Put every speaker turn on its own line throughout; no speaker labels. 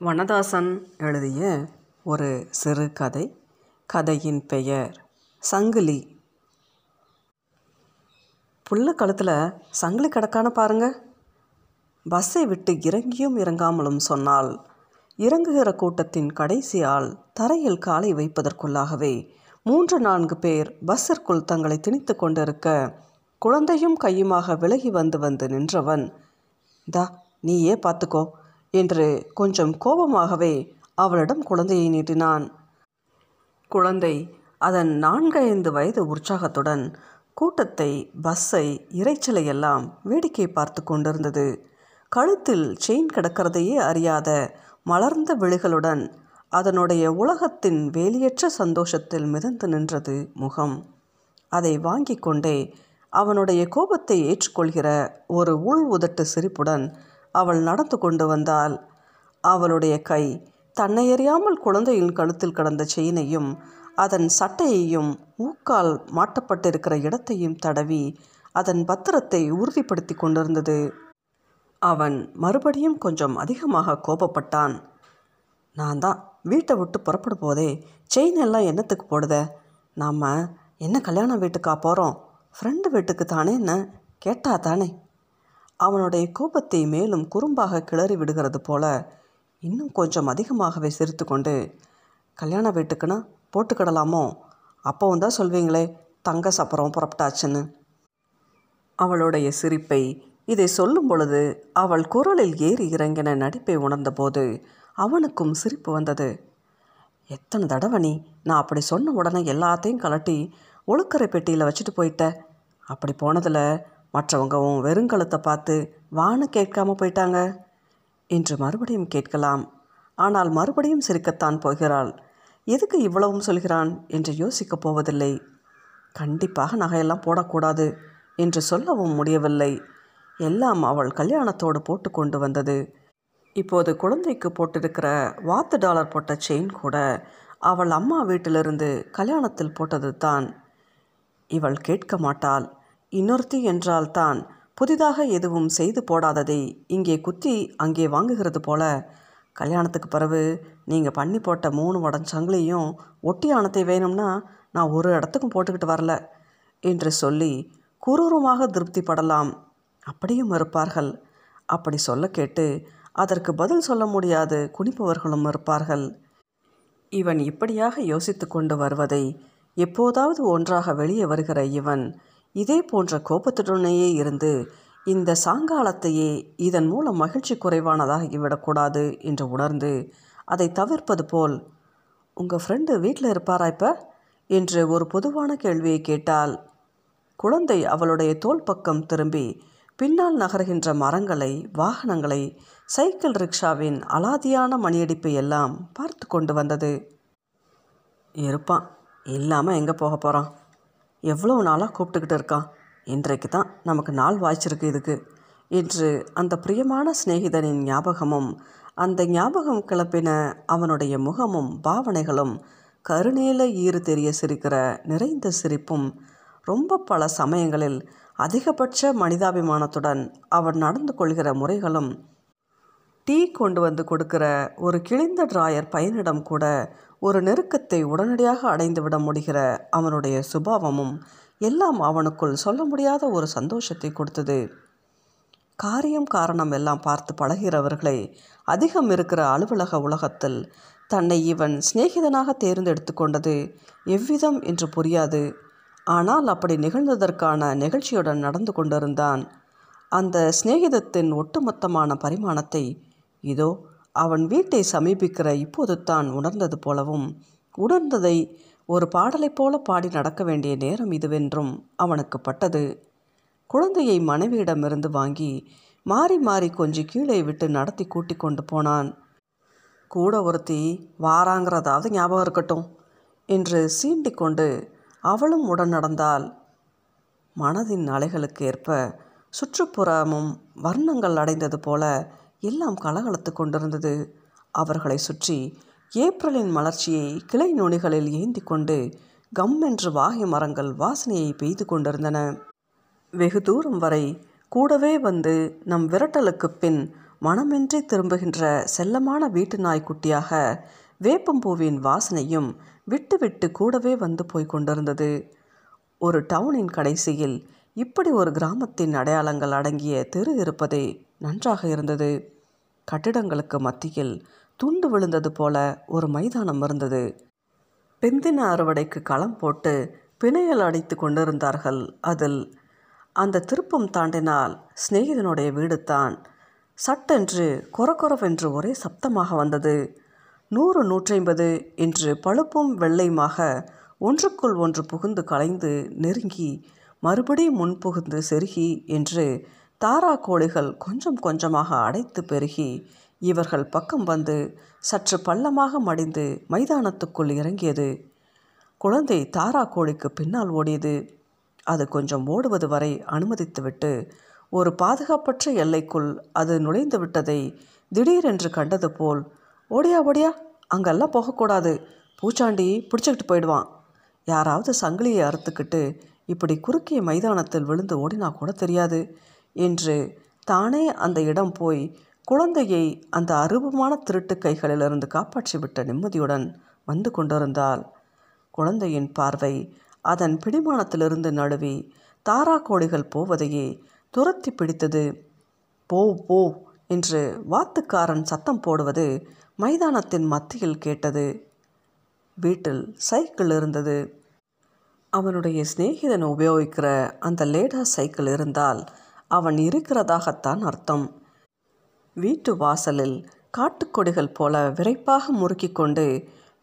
வனதாசன் எழுதிய ஒரு சிறுகதை கதையின் பெயர் சங்கிலி. புள்ள கழுத்தில் சங்கிலி கிடக்கான பாருங்க. பஸ்ஸை விட்டு இறங்கியும் இறங்காமலும் சொன்னால் இறங்குகிற கூட்டத்தின் கடைசி ஆள் தரையில் காலை வைப்பதற்குள்ளாகவே மூன்று நான்கு பேர் பஸ்ஸிற்குள் தங்களை திணித்து கொண்டிருக்க குழந்தையும் கையுமாக விலகி வந்து வந்து நின்றவன் தா நீயே பார்த்துக்கோ என்று கொஞ்சம் கோபமாகவே அவளிடம் குழந்தையை நீட்டினான். குழந்தை அதன் நான்கைந்து வயது உற்சாகத்துடன் கூட்டத்தை பஸ்ஸை இறைச்சலை எல்லாம் வேடிக்கை பார்த்து கொண்டிருந்தது. கழுத்தில் செயின் கிடக்கிறதையே அறியாத மலர்ந்த விழிகளுடன் அதனுடைய உலகத்தின் வேலியற்ற சந்தோஷத்தில் மிதந்து நின்றது முகம். அதை வாங்கி கொண்டே அவனுடைய கோபத்தை ஏற்றுக்கொள்கிற ஒரு உள் உதட்டு சிரிப்புடன் அவள் நடந்து கொண்டு வந்தாள். அவளுடைய கை தன்னை அறியாமல் குழந்தையின் கழுத்தில் கடந்த செயினையும் அதன் சட்டையையும் ஊக்கால் மாட்டப்பட்டிருக்கிற இடத்தையும் தடவி அதன் பத்திரத்தை உறுதிப்படுத்தி கொண்டிருந்தது. அவன் மறுபடியும் கொஞ்சம் அதிகமாக கோபப்பட்டான். நான் தான் வீட்டை விட்டு புறப்பட போதே செயின் எல்லாம் என்னத்துக்கு போடுத? நாம் என்ன கல்யாண வீட்டுக்கா போகிறோம் ஃப்ரெண்டு வீட்டுக்கு தானே என்ன? கேட்டா தானே? அவனுடைய கோபத்தை மேலும் குறும்பாக கிளறி விடுகிறது போல இன்னும் கொஞ்சம் அதிகமாகவே சிரித்து கொண்டு கல்யாண வீட்டுக்குன்னா போட்டுக்கிடலாமோ? அப்போவும் தான் சொல்வீங்களே தங்க சப்பரம் புறப்பட்டாச்சுன்னு. அவளுடைய சிரிப்பை இதை சொல்லும் பொழுது அவள் குரலில் ஏறி இறங்கின நடிப்பை உணர்ந்தபோது அவனுக்கும் சிரிப்பு வந்தது. எத்தனை தடவை நீ நான் அப்படி சொன்ன உடனே எல்லாத்தையும் கலட்டி ஒழுக்கரை பெட்டியில் வச்சுட்டு போயிட்ட? அப்படி போனதில் மற்றவங்க உன் வெறுங்கழுத்தை பார்த்து வான்னு கேட்காம போயிட்டாங்க? என்று மறுபடியும் கேட்கலாம். ஆனால் மறுபடியும் சிரிக்கத்தான் போகிறாள். எதுக்கு இவ்வளவும் சொல்கிறான்? என்று யோசிக்கப் போவதில்லை. கண்டிப்பாக நகையெல்லாம் போடக்கூடாது என்று சொல்லவும் முடியவில்லை. எல்லாம் அவள் கல்யாணத்தோடு போட்டு கொண்டு வந்தது. இப்போது குழந்தைக்கு போட்டிருக்கிற வாத்து டாலர் போட்ட செயின் கூட அவள் அம்மா வீட்டிலிருந்து கல்யாணத்தில் போட்டது தான் இவள் கேட்க மாட்டாள். இன்னொருத்தி என்றால்தான் புதிதாக எதுவும் செய்து போடாததை இங்கே குத்தி அங்கே வாங்குகிறது போல. கல்யாணத்துக்கு பிறகு நீங்கள் பண்ணி போட்ட மூணு உடஞ்சங்களையும் ஒட்டி ஆணத்தை வேணும்னா நான் ஒரு இடத்துக்கும் போட்டுக்கிட்டு வரல என்று சொல்லி குரூரமாக திருப்தி படலாம் அப்படியும் இருப்பார்கள். அப்படி சொல்ல கேட்டு அதற்கு பதில் சொல்ல முடியாது குனிப்பவர்களும் இருப்பார்கள். இவன் இப்படியாக யோசித்து கொண்டு வருவதை எப்போதாவது ஒன்றாக வெளியே வருகிற இவன் இதே போன்ற கோபத்துடனேயே இருந்து இந்த சாங்காலத்தையே இதன் மூலம் மகிழ்ச்சி குறைவானதாகிவிடக்கூடாது என்று உணர்ந்து அதை தவிர்ப்பது போல் உங்கள் ஃப்ரெண்டு வீட்டில் இருப்பாரா இப்போ? என்று ஒரு பொதுவான கேள்வியை கேட்டால் குழந்தை அவளுடைய தோல் பக்கம் திரும்பி பின்னால் நகர்கின்ற மரங்களை வாகனங்களை சைக்கிள் ரிக்ஷாவின் அலாதியான மணியடிப்பை எல்லாம் பார்த்து கொண்டு வந்தது. இருப்பான். இல்லாமல் எங்கே போக போகிறான் எவ்வளோ நாளாக கூப்பிட்டுக்கிட்டு இருக்கான் இன்றைக்கு தான் நமக்கு நாள் வாய்ச்சிருக்கு இதுக்கு. என்று அந்த பிரியமான சிநேகிதனின் ஞாபகமும் அந்த ஞாபகம் கிளப்பின அவனுடைய முகமும் பாவனைகளும் கருணேல ஈறு தெரிய சிரிக்கிற நிறைந்த சிரிப்பும் ரொம்ப பல சமயங்களில் அதிகபட்ச மனிதாபிமானத்துடன் அவன் நடந்து கொள்கிற முறைகளும் டீ கொண்டு வந்து கொடுக்கிற ஒரு கிழிந்த டிராயர் பையனிடம் கூட ஒரு நெருக்கத்தை உடனடியாக அடைந்து விட முடிகிற அவனுடைய சுபாவமும் எல்லாம் அவனுக்குள் சொல்ல முடியாத ஒரு சந்தோஷத்தை கொடுத்தது. காரியம் காரணம் எல்லாம் பார்த்து பழகிறவர்களை அதிகம் இருக்கிற அலுவலக உலகத்தில் தன்னை இவன் சிநேகிதனாக தேர்ந்தெடுத்து கொண்டது எவ்விதம் என்று புரியாது. ஆனால் அப்படி நிகழ்ந்ததற்கான நிகழ்ச்சியுடன் நடந்து கொண்டிருந்தான். அந்த சிநேகிதத்தின் ஒட்டுமொத்தமான பரிமாணத்தை இதோ அவன் வீட்டை சமீபிக்கிற இப்போது தான் உணர்ந்தது போலவும் உணர்ந்ததை ஒரு பாடலைப் போல பாடி நடக்க வேண்டிய நேரம் இதுவென்றும் அவனுக்கு பட்டது. குழந்தையை மனைவியிடமிருந்து வாங்கி மாறி மாறி கொஞ்சம் கீழே விட்டு நடத்தி கூட்டி கொண்டு போனான். கூட ஒருத்தி வாராங்கிறதாவது ஞாபகம் இருக்கட்டும் என்று சீண்டிக்கொண்டு அவளும் உடன் நடந்தாள் மனதின் அலைகளுக்கு ஏற்ப சுற்றுப்புறமும் வர்ணங்கள் அடைந்தது போல எல்லாம் கலகலத்து கொண்டிருந்தது. அவர்களை சுற்றி ஏப்ரலின் மலர்ச்சியை கிளை நுனிகளில் ஏந்தி கொண்டு கம் என்று வாகை மரங்கள் வாசனையை பெய்து கொண்டிருந்தன. வெகு தூரம் வரை கூடவே வந்து நம் விரட்டலுக்கு பின் மனமின்றி திரும்புகின்ற செல்லமான வீட்டு நாய்க்குட்டியாக வேப்பம்பூவின் வாசனையும் விட்டு விட்டு கூடவே வந்து போய் கொண்டிருந்தது. ஒரு டவுனின் கடைசியில் இப்படி ஒரு கிராமத்தின் அடையாளங்கள் அடங்கிய தெரு இருப்பதே நன்றாக இருந்தது. கட்டிடங்களுக்கு மத்தியில் துண்டு விழுந்தது போல ஒரு மைதானம் இருந்தது. பிந்தின அறுவடைக்கு களம் போட்டு பிணையல் அடித்து கொண்டிருந்தார்கள். அதில் அந்த திருப்பம் தாண்டினால் சிநேகிதனுடைய வீடு தான். சட்டென்று கொரகொரவென்று ஒரே சப்தமாக வந்தது. நூறு நூற்றைம்பது என்று பழுப்பும் வெள்ளையுமாக ஒன்றுக்குள் ஒன்று புகுந்து கலைந்து நெருங்கி மறுபடியும் முன்புகுந்து செருகி என்று தாரா கோழிகள் கொஞ்சம் கொஞ்சமாக அடைத்து பெருகி இவர்கள் பக்கம் வந்து சற்று பள்ளமாக மடிந்து மைதானத்துக்குள் இறங்கியது. குழந்தை தாரா கோழிக்கு பின்னால் ஓடியது. அது கொஞ்சம் ஓடுவது வரை அனுமதித்துவிட்டு ஒரு பாதுகாப்பற்ற எல்லைக்குள் அது நுழைந்து விட்டதை திடீரென்று கண்டது போல் ஓடியா ஓடியா அங்கெல்லாம் போகக்கூடாது. பூச்சாண்டி பிடிச்சிக்கிட்டு போயிடுவான். யாராவது சங்கிலியை அறுத்துக்கிட்டு இப்படி குறுக்கிய மைதானத்தில் விழுந்து ஓடினா கூட தெரியாது. என்று தானே அந்த இடம் போய் குழந்தையை அந்த அருவமான திருட்டு கைகளிலிருந்து காப்பாற்றிவிட்ட நிம்மதியுடன் வந்து கொண்டிருந்தாள். குழந்தையின் பார்வை அதன் பிடிமானத்திலிருந்து நழுவி தாரா கோழிகள் போவதையே துரத்தி பிடித்தது. போ போ என்று வாத்துக்காரன் சத்தம் போடுவது மைதானத்தின் மத்தியில் கேட்டது. வீட்டில் சைக்கிள் இருந்தது. அவனுடைய சிநேகிதன் உபயோகிக்கிற அந்த லேடா சைக்கிள் இருந்தால் அவன் இருக்கிறதாகத்தான் அர்த்தம். வீட்டு வாசலில் காட்டுக்கொடிகள் போல விரைப்பாக முறுக்கி கொண்டு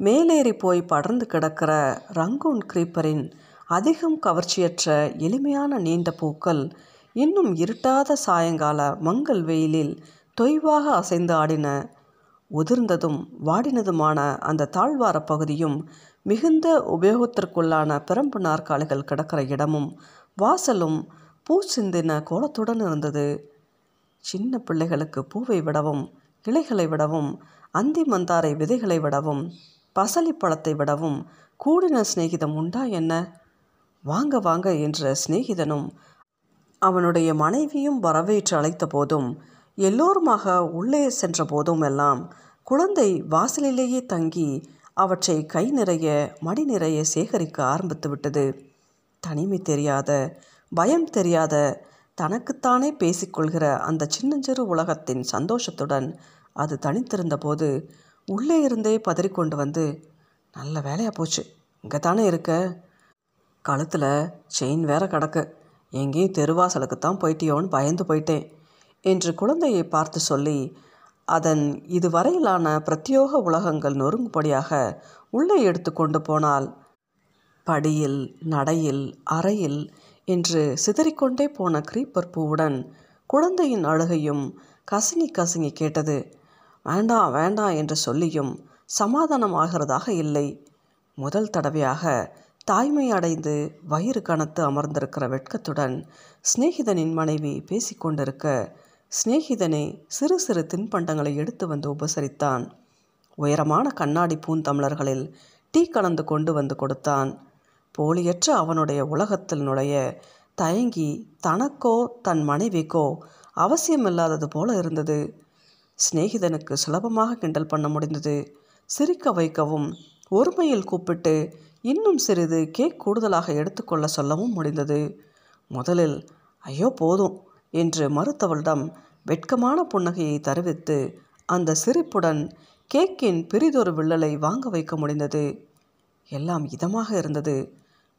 மேலேறி போய் படர்ந்து கிடக்கிற ரங்கூன் கிரீப்பரின் அதிகம் கவர்ச்சியற்ற எளிமையான நீண்ட பூக்கள் இன்னும் இருட்டாத சாயங்கால மங்கள் வெயிலில் தொய்வாக அசைந்து ஆடின. உதிர்ந்ததும் வாடினதுமான அந்த தாழ்வார பகுதியும் மிகுந்த உபயோகத்திற்குள்ளான பிரம்பு நாற்காலிகள் கிடக்கிற இடமும் வாசலும் பூ சிந்தின கோலத்துடன் இருந்தது. சின்ன பிள்ளைகளுக்கு பூவை விடவும் கிளைகளை விடவும் அந்தி மந்தாரை விதைகளை விடவும் பசலி பழத்தை விடவும் கூடின சிநேகிதம் உண்டா என்ன? வாங்க வாங்க என்ற சிநேகிதனும் அவனுடைய மனைவியும் வரவேற்று அழைத்த போதும் எல்லோருமாக உள்ளே சென்ற போதும் எல்லாம் குழந்தை வாசலிலேயே தங்கி அவற்றை கை நிறைய மடி நிறைய சேகரிக்க ஆரம்பித்து விட்டது. தனிமை தெரியாத பயம் தெரியாத தனக்குத்தானே பேசிக்கொள்கிற அந்த சின்னஞ்சிறு உலகத்தின் சந்தோஷத்துடன் அது தனித்திருந்த போது உள்ளே இருந்தே பதறிக்கொண்டு வந்து நல்ல வேலையாக போச்சு. இங்கே தானே இருக்க? கழுத்தில் செயின் வேற கிடக்கு. எங்கேயும் தெருவாசலுக்கு தான் போயிட்டியோன்னு பயந்து போயிட்டேன் என்று குழந்தையை பார்த்து சொல்லி அதன் இதுவரையிலான பிரத்யோக உலகங்கள் நொறுங்குபடியாக உள்ளே எடுத்து கொண்டு போனால் படியில் நடையில் அறையில் என்று சிதறிக்கொண்டே போன கிரீப்பர் பூவுடன் குழந்தையின் அழுகையும் கசங்கி கசங்கி கேட்டது. வேண்டாம் வேண்டாம் என்று சொல்லியும் சமாதானம் ஆகிறதாக இல்லை. முதல் தடவையாக தாய்மை அடைந்து வயிறு கனத்து அமர்ந்திருக்கிற வெட்கத்துடன் சிநேகிதனின் மனைவி பேசிக்கொண்டிருக்க சிநேகிதனை சிறு சிறு தின்பண்டங்களை எடுத்து வந்து உபசரித்தான். உயரமான கண்ணாடி பூந்தமிழர்களில் டீ கலந்து கொண்டு வந்து கொடுத்தான். போலியற்ற அவனுடைய உலகத்தில் நுழைய தயங்கி தனக்கோ தன் மனைவிக்கோ அவசியமில்லாதது போல இருந்தது. சிநேகிதனுக்கு சுலபமாக கிண்டல் பண்ண முடிந்தது. சிரிக்க வைக்கவும் ஒருமையில் கூப்பிட்டு இன்னும் சிறிது கேக் கூடுதலாக எடுத்துக்கொள்ள சொல்லவும் முடிந்தது. முதலில் ஐயோ போதும் என்று மறுத்தவளிடம் வெட்கமான புன்னகையை தருவித்து அந்த சிரிப்புடன் கேக்கின் பிரிதொரு வில்லலை வாங்க வைக்க முடிந்தது. எல்லாம் இதமாக இருந்தது.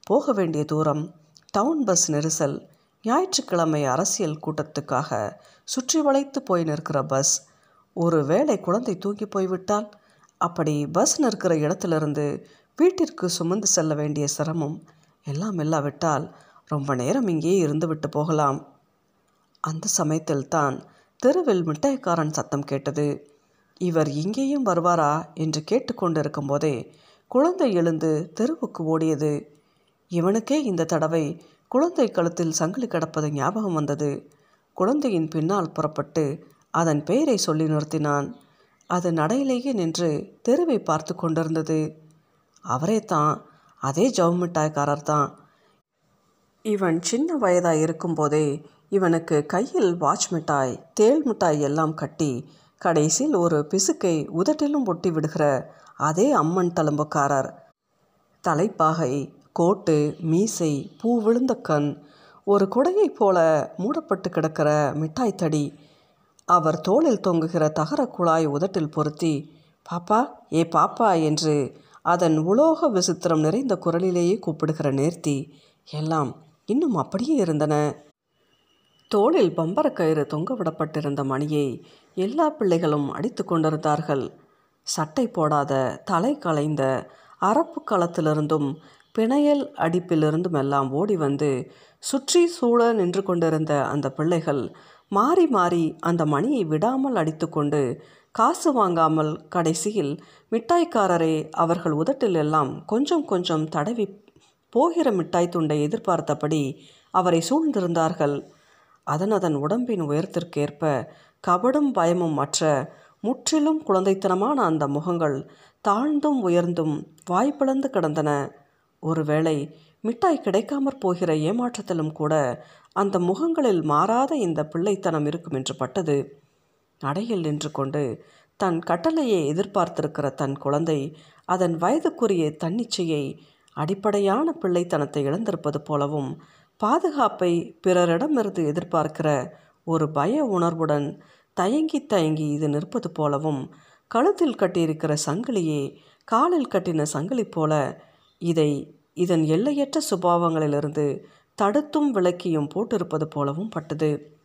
போக வேண்டிய தூரம் டவுன் பஸ் நெரிசல். ஞாயிற்றுக்கிழமை அரசியல் கூட்டத்துக்காக சுற்றி வளைத்து போய் நிற்கிற பஸ். ஒரு வேளை குழந்தை தூங்கி போய்விட்டால்? அப்படி பஸ் நிற்கிற இடத்திலிருந்து வீட்டிற்கு சுமந்து செல்ல வேண்டிய சிரமம் எல்லாம் இல்லாவிட்டால் ரொம்ப நேரம் இங்கேயே இருந்துவிட்டு போகலாம். அந்த சமயத்தில் தான் தெருவில் மிட்டாய்க்காரன் சத்தம் கேட்டது. இவர் இங்கேயும் வருவாரா? என்று கேட்டுக்கொண்டிருக்கும் போதே குழந்தை எழுந்து தெருவுக்கு ஓடியது. இவனுக்கே இந்த தடவை குழந்தை கழுத்தில் சங்கிலி கிடப்பது ஞாபகம் வந்தது. குழந்தையின் பின்னால் புறப்பட்டு அதன் பெயரை சொல்லி நிறுத்தினான். அது நடையிலேயே நின்று தெருவை பார்த்து கொண்டிருந்தது. அவரே தான் அதே ஜவுமிட்டாய்க்காரர் தான். இவன் சின்ன வயதாக இருக்கும்போதே இவனுக்கு கையில் வாட்ச் மிட்டாய் தேள் மிட்டாய் எல்லாம் கட்டி கடைசியில் ஒரு பிசுக்கை உதட்டிலும் ஒட்டி விடுகிற அதே அம்மன் தழும்புக்காரர். தலைப்பாகை கோட்டு மீசை பூ விழுந்த கண் ஒரு குடையைப் போல மூடப்பட்டு கிடக்கிற மிட்டாய் தடி. அவர் தோளில் தொங்குகிற தகர குழாய் உதட்டில் பொருத்தி பாப்பா ஏ பாப்பா என்று அதன் உலோக விசித்திரம் நிறைந்த குரலிலேயே கூப்பிடுகிற நேர்த்தி எல்லாம் இன்னும் அப்படியே இருந்தன. தோளில் பம்பர கயிறு மணியை எல்லா பிள்ளைகளும் அடித்து கொண்டிருந்தார்கள். சட்டை போடாத தலை களைந்த அரப்பு களத்திலிருந்தும் பிணையல் அடிப்பிலிருந்து மெல்லாம் ஓடி வந்து சுற்றி சூழ நின்று கொண்டிருந்த அந்த பிள்ளைகள் மாறி மாறி அந்த மணியை விடாமல் அடித்துக்கொண்டு காசு வாங்காமல் கடைசியில் மிட்டாய்க்காரரை அவர்கள் உதட்டில் எல்லாம் கொஞ்சம் கொஞ்சம் தடவி போகிற மிட்டாய் துண்டை எதிர்பார்த்தபடி அவரை சூழ்ந்திருந்தார்கள். அதன் அதன் உடம்பின் உயரத்திற்கேற்ப கபடும் பயமும் மற்ற முற்றிலும் குழந்தைத்தனமான அந்த முகங்கள் தாழ்ந்தும் உயர்ந்தும் வாய்ப்பிழந்து கிடந்தன. ஒருவேளை மிட்டாய் கிடைக்காமற் போகிற ஏமாற்றத்திலும் கூட அந்த முகங்களில் மாறாத இந்த பிள்ளைத்தனம் இருக்கும் என்று பட்டது. நடையில் நின்று கொண்டு தன் கட்டளையை எதிர்பார்த்திருக்கிற தன் குழந்தை அதன் வயதுக்குரிய தன்னிச்சையை அடிப்படையான பிள்ளைத்தனத்தை இழந்திருப்பது போலவும் பாதுகாப்பை பிறரிடமிருந்து எதிர்பார்க்கிற ஒரு பய உணர்வுடன் தயங்கி தயங்கி இது நிற்பது போலவும் கழுத்தில் கட்டியிருக்கிற சங்கிலியே காலில் கட்டின சங்கிலி போல இதை இதன் எல்லையற்ற சுபாவங்களிலிருந்து தடுத்தும் விளக்கியும் போட்டிருப்பது போலவும் பட்டது.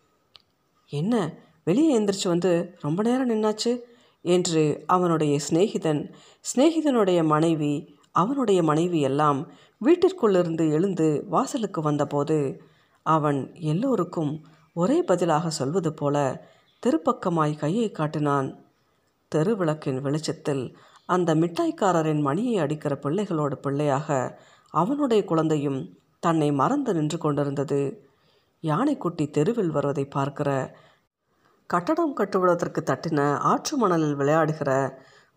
என்ன வெளியே எந்திரிச்சு வந்து ரொம்ப நேரம் நின்னாச்சு? என்று அவனுடைய சிநேகிதன் சிநேகிதனுடைய மனைவி அவனுடைய மனைவி எல்லாம் வீட்டிற்குள்ளிருந்து எழுந்து வாசலுக்கு வந்தபோது அவன் எல்லோருக்கும் ஒரே பதிலாக சொல்வது போல தெருப்பக்கமாய் கையை காட்டினான். தெருவிளக்கின் வெளிச்சத்தில் அந்த மிட்டாய்க்காரரின் மணியை அடிக்கிற பிள்ளைகளோட பிள்ளையாக அவனுடைய குழந்தையும் தன்னை மறந்து நின்று கொண்டிருந்தது. யானைக்குட்டி தெருவில் வருவதை பார்க்கிற கட்டடம் கட்டுவதற்கு தட்டின ஆற்று மணலில் விளையாடுகிற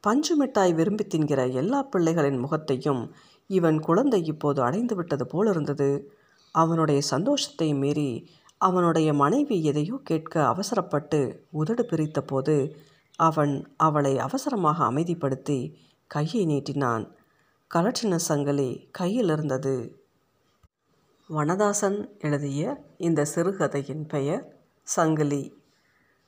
பஞ்சு மிட்டாய் விரும்பி தின்கிற எல்லா பிள்ளைகளின் முகத்தையும் இவன் குழந்தை இப்போது அடைந்து விட்டது போல் இருந்தது. அவனுடைய சந்தோஷத்தை மீறி அவனுடைய மனைவி எதையோ கேட்க அவசரப்பட்டு உதடு பிரித்த போது அவன் அவளை அவசரமாக அமைதிப்படுத்தி கையை நீட்டினான். கலற்றின சங்கிலி கையில் இருந்தது. வனதாசன் எழுதிய இந்த சிறுகதையின் பெயர் சங்கிலி.